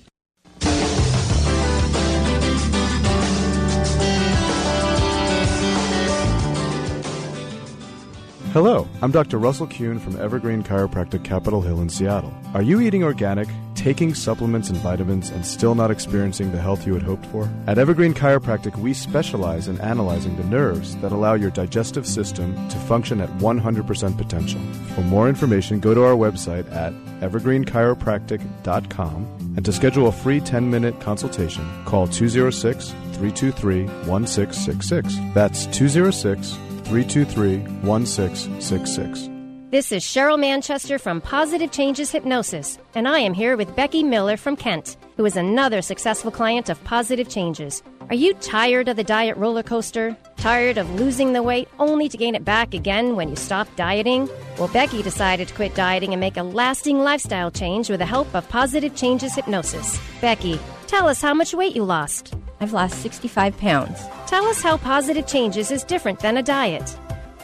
Speaker 3: Hello, I'm Dr. Russell Kuhn from Evergreen Chiropractic Capitol Hill in Seattle. Are you eating organic, taking supplements and vitamins, and still not experiencing the health you had hoped for? At Evergreen Chiropractic, we specialize in analyzing the nerves that allow your digestive system to function at 100% potential. For more information, go to our website at evergreenchiropractic.com and to schedule a free 10 minute consultation, call 206 323 1666. That's 206 323 1666.
Speaker 11: This is Cheryl Manchester from Positive Changes Hypnosis, and I am here with Becky Miller from Kent, who is another successful client of Positive Changes. Are you tired of the diet roller coaster? Tired of losing the weight only to gain it back again when you stop dieting? Well, Becky decided to quit dieting and make a lasting lifestyle change with the help of Positive Changes Hypnosis. Becky, tell us how much weight you lost.
Speaker 12: I've lost 65 pounds.
Speaker 11: Tell us how Positive Changes is different than a diet.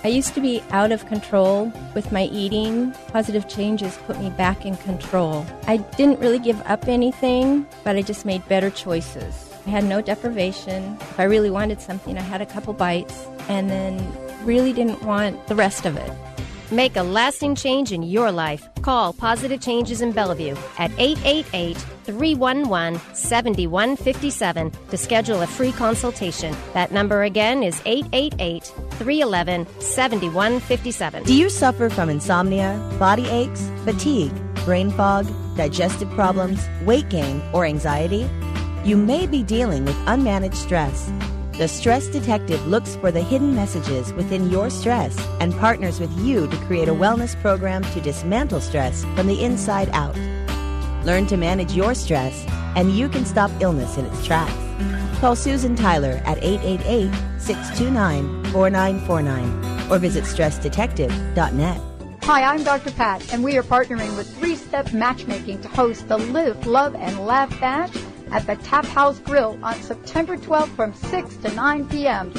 Speaker 12: I used to be out of control with my eating. Positive changes put me back in control. I didn't really give up anything, but I just made better choices. I had no deprivation. If I really wanted something, I had a couple bites and then really didn't want the rest of it.
Speaker 11: Make a lasting change in your life. Call Positive Changes in Bellevue at 888 311 7157 to schedule a free consultation. That number again is 888 311 7157.
Speaker 13: Do you suffer from insomnia, body aches, fatigue, brain fog, digestive problems, weight gain, or anxiety? You may be dealing with unmanaged stress. The Stress Detective looks for the hidden messages within your stress and partners with you to create a wellness program to dismantle stress from the inside out. Learn to manage your stress, and you can stop illness in its tracks. Call Susan Tyler at 888 629 4949 or visit stressdetective.net.
Speaker 14: Hi, I'm Dr. Pat, and we are partnering with Three Step Matchmaking to host the Live, Love, and Laugh Bash at the Tap House Grill on September 12th from 6 to 9 p.m.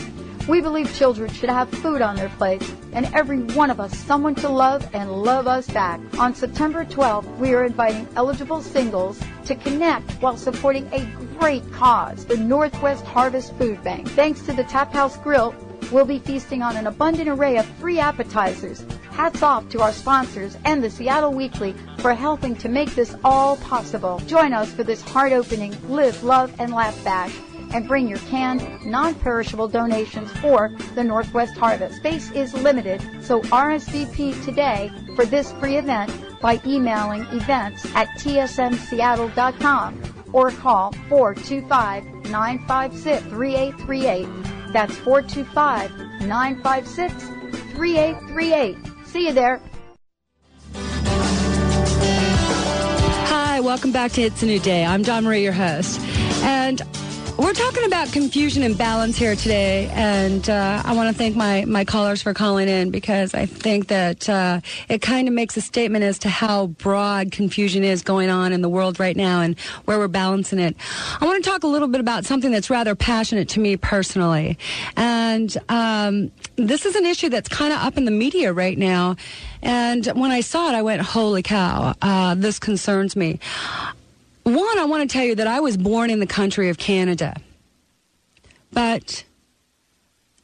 Speaker 14: We believe children should have food on their plates, and every one of us someone to love and love us back. On September 12th, we are inviting eligible singles to connect while supporting a great cause, the Northwest Harvest Food Bank. Thanks to the Tap House Grill, We'll be feasting on an abundant array of free appetizers, Hats off to our sponsors and the Seattle Weekly for helping to make this all possible. Join us for this heart-opening Live, Love, and Laugh Bash and bring your canned, non-perishable donations for the Northwest Harvest. Space is limited, so RSVP today for this free event by emailing events at tsmseattle.com or call 425-956-3838. That's 425-956-3838. See you there.
Speaker 2: Hi, welcome back to It's a New Day. I'm Dawn Marie, your host. And we're talking about confusion and balance here today, and uh, I want to thank my, my callers for calling in because I think that uh, it kind of makes a statement as to how broad confusion is going on in the world right now and where we're balancing it. I want to talk a little bit about something that's rather passionate to me personally, and um, this is an issue that's kind of up in the media right now. And when I saw it, I went, "Holy cow! Uh, this concerns me." One, I want to tell you that I was born in the country of Canada. But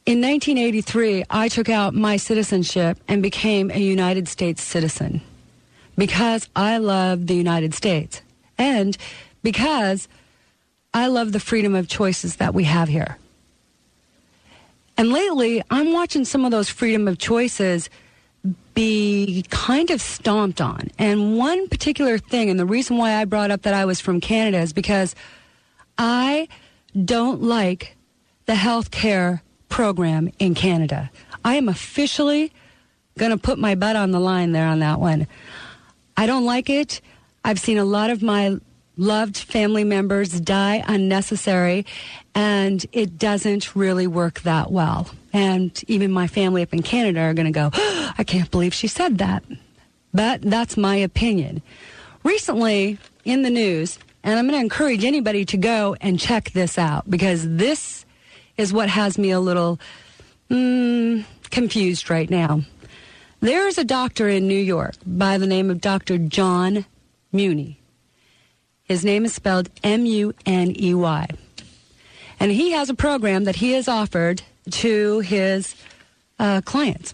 Speaker 2: in 1983, I took out my citizenship and became a United States citizen because I love the United States and because I love the freedom of choices that we have here. And lately, I'm watching some of those freedom of choices be kind of stomped on. And one particular thing, and the reason why I brought up that I was from Canada is because I don't like the health care program in Canada. I am officially going to put my butt on the line there on that one. I don't like it. I've seen a lot of my loved family members die unnecessary, and it doesn't really work that well. And even my family up in Canada are going to go, oh, [GASPS] I can't believe she said that. But that's my opinion. Recently in the news, and I'm going to encourage anybody to go and check this out because this is what has me a little mm, confused right now. There is a doctor in New York by the name of Dr. John Muney. His name is spelled M U N E Y. And he has a program that he has offered to his uh, clients.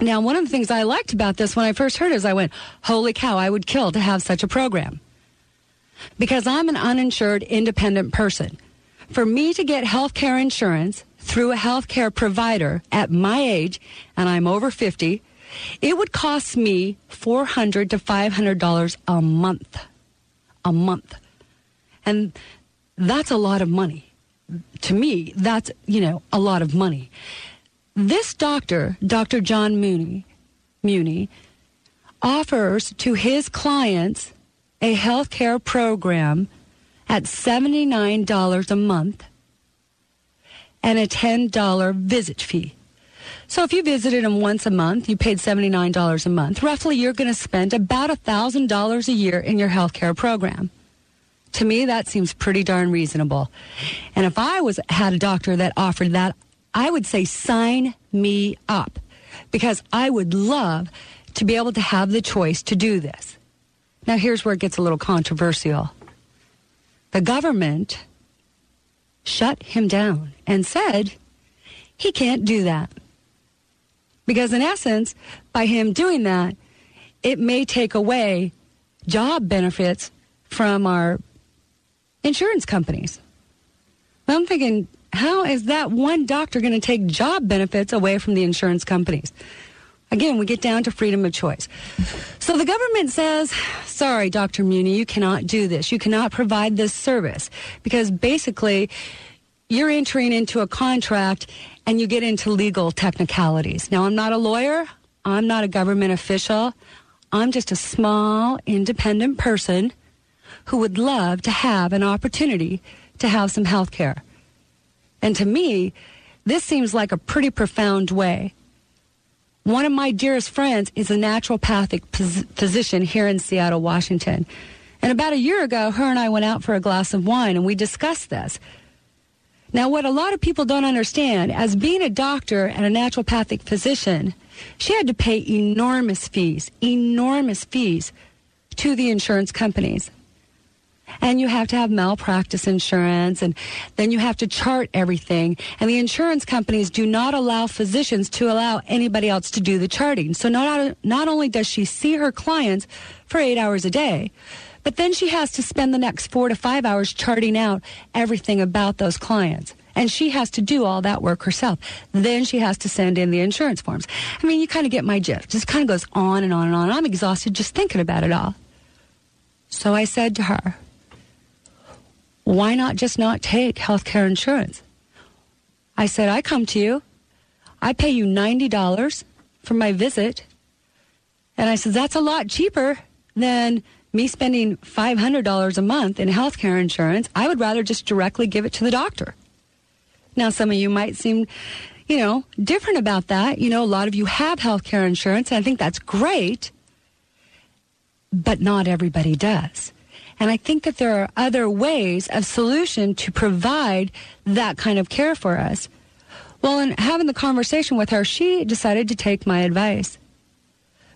Speaker 2: Now, one of the things I liked about this when I first heard it is I went, holy cow, I would kill to have such a program. Because I'm an uninsured independent person. For me to get health care insurance through a health care provider at my age, and I'm over 50, it would cost me 400 to $500 a month. A month. And that's a lot of money to me, that's, you know, a lot of money. This doctor, Dr. John Mooney, Muney, offers to his clients a health care program at $79 a month and a $10 visit fee. So if you visited him once a month, you paid $79 a month. Roughly, you're going to spend about $1,000 a year in your health care program. To me, that seems pretty darn reasonable. And if I was had a doctor that offered that, I would say sign me up because I would love to be able to have the choice to do this. Now, here's where it gets a little controversial. The government shut him down and said he can't do that. Because, in essence, by him doing that, it may take away job benefits from our insurance companies. I'm thinking, how is that one doctor going to take job benefits away from the insurance companies? Again, we get down to freedom of choice. So the government says, sorry, Dr. Muney, you cannot do this. You cannot provide this service because basically you're entering into a contract and you get into legal technicalities. Now, I'm not a lawyer. I'm not a government official. I'm just a small, independent person who would love to have an opportunity to have some health care. And to me, this seems like a pretty profound way. One of my dearest friends is a naturopathic phys- physician here in Seattle, Washington. And about a year ago, her and I went out for a glass of wine and we discussed this. Now, what a lot of people don't understand, as being a doctor and a naturopathic physician, she had to pay enormous fees, enormous fees to the insurance companies. and you have to have malpractice insurance and then you have to chart everything and the insurance companies do not allow physicians to allow anybody else to do the charting so not not only does she see her clients for 8 hours a day but then she has to spend the next 4 to 5 hours charting out everything about those clients and she has to do all that work herself. Then she has to send in the insurance forms. I mean, you kind of get my gist. Just kind of goes on and on and on. I'm exhausted just thinking about it all. So I said to her, why not just not take health care insurance? I said, I come to you. I pay you $90 for my visit. And I said, that's a lot cheaper than me spending $500 a month in health care insurance. I would rather just directly give it to the doctor. Now, some of you might seem, you know, different about that. You know, a lot of you have health care insurance, and I think that's great, but not everybody does. And I think that there are other ways of solution to provide that kind of care for us. Well, in having the conversation with her, she decided to take my advice.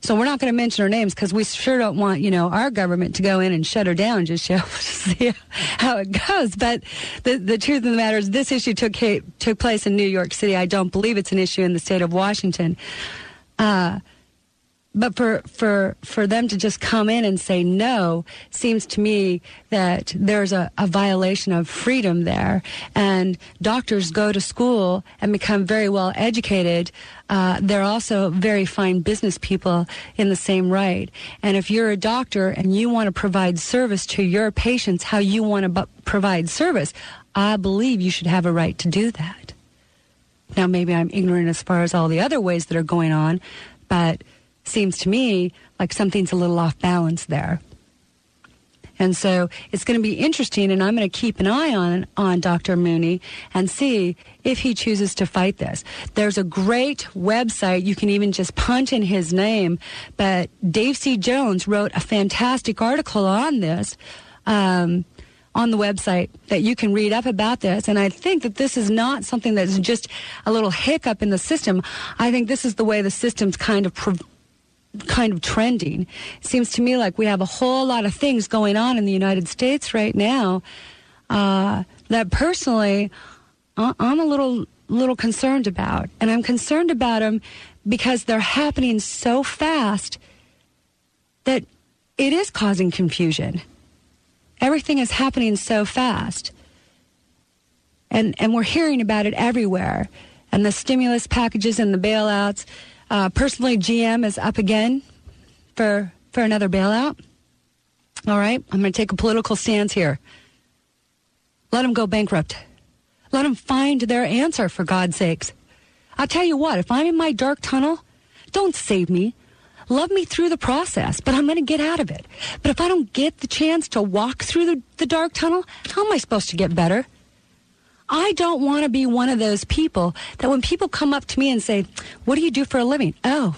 Speaker 2: So we're not going to mention her names because we sure don't want, you know, our government to go in and shut her down just yet to [LAUGHS] see how it goes. But the, the truth of the matter is this issue took, took place in New York City. I don't believe it's an issue in the state of Washington. Uh, but for for for them to just come in and say no seems to me that there's a, a violation of freedom there. And doctors go to school and become very well educated. Uh, they're also very fine business people in the same right. And if you're a doctor and you want to provide service to your patients how you want to bu- provide service i believe you should have a right to do that. Now maybe i'm ignorant as far as all the other ways that are going on but seems to me like something's a little off balance there. And so it's going to be interesting, and I'm going to keep an eye on on Dr. Muney and see if he chooses to fight this. There's a great website you can even just punch in his name, but Dave C. Jones wrote a fantastic article on this. Um, on the website that you can read up about this. And I think that this is not something that's just a little hiccup in the system. I think this is the way the system's kind of kind of trending. Seems to me like we have a whole lot of things going on in the United States right now uh, that personally I'm a little little concerned about, and I'm concerned about them because they're happening so fast that it is causing confusion. Everything is happening so fast. And, and we're hearing about it everywhere. And the stimulus packages and the bailouts. Uh, personally, GM is up again for for another bailout. All right, I'm going to take a political stance here. Let them go bankrupt. Let them find their answer, for God's sakes. I'll tell you what, if I'm in my dark tunnel, don't save me. Love me through the process, but I'm going to get out of it. But if I don't get the chance to walk through the, the dark tunnel, how am I supposed to get better? I don't want to be one of those people that when people come up to me and say, What do you do for a living? Oh,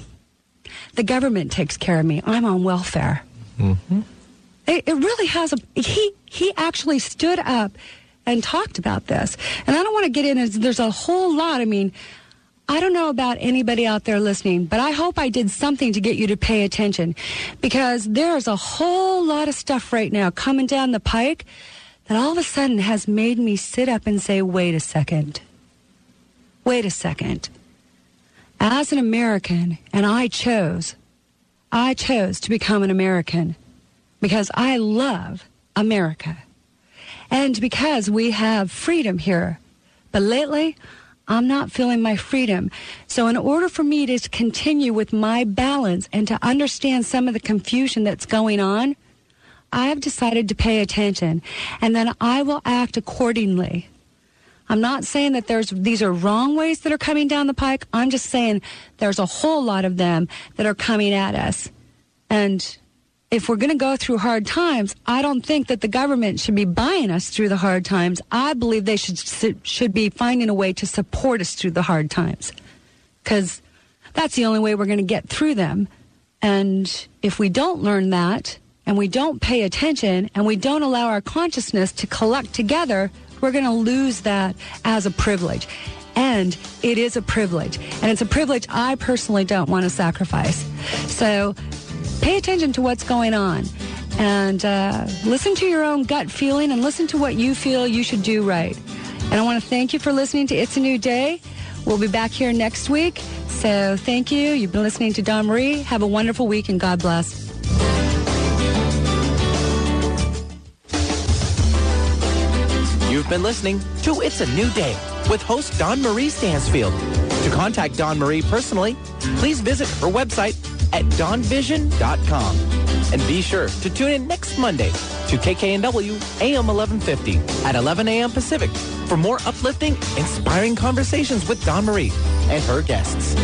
Speaker 2: the government takes care of me. I'm on welfare. Mm-hmm. It, it really has a. He, he actually stood up and talked about this. And I don't want to get in, there's a whole lot. I mean, I don't know about anybody out there listening, but I hope I did something to get you to pay attention because there's a whole lot of stuff right now coming down the pike that all of a sudden has made me sit up and say, wait a second. Wait a second. As an American, and I chose, I chose to become an American because I love America and because we have freedom here. But lately, I'm not feeling my freedom. So, in order for me to continue with my balance and to understand some of the confusion that's going on, I have decided to pay attention and then I will act accordingly. I'm not saying that there's these are wrong ways that are coming down the pike. I'm just saying there's a whole lot of them that are coming at us. And if we're going to go through hard times, I don't think that the government should be buying us through the hard times. I believe they should should be finding a way to support us through the hard times. Cuz that's the only way we're going to get through them. And if we don't learn that, and we don't pay attention and we don't allow our consciousness to collect together, we're going to lose that as a privilege. And it is a privilege. And it's a privilege I personally don't want to sacrifice. So pay attention to what's going on and uh, listen to your own gut feeling and listen to what you feel you should do right. And I want to thank you for listening to It's a New Day. We'll be back here next week. So thank you. You've been listening to Dawn Marie. Have a wonderful week and God bless.
Speaker 1: You've been listening to It's a New Day with host Dawn Marie Stansfield. To contact Dawn Marie personally, please visit her website at dawnvision.com. And be sure to tune in next Monday to KKNW AM 1150 at 11 a.m. Pacific for more uplifting, inspiring conversations with Dawn Marie and her guests.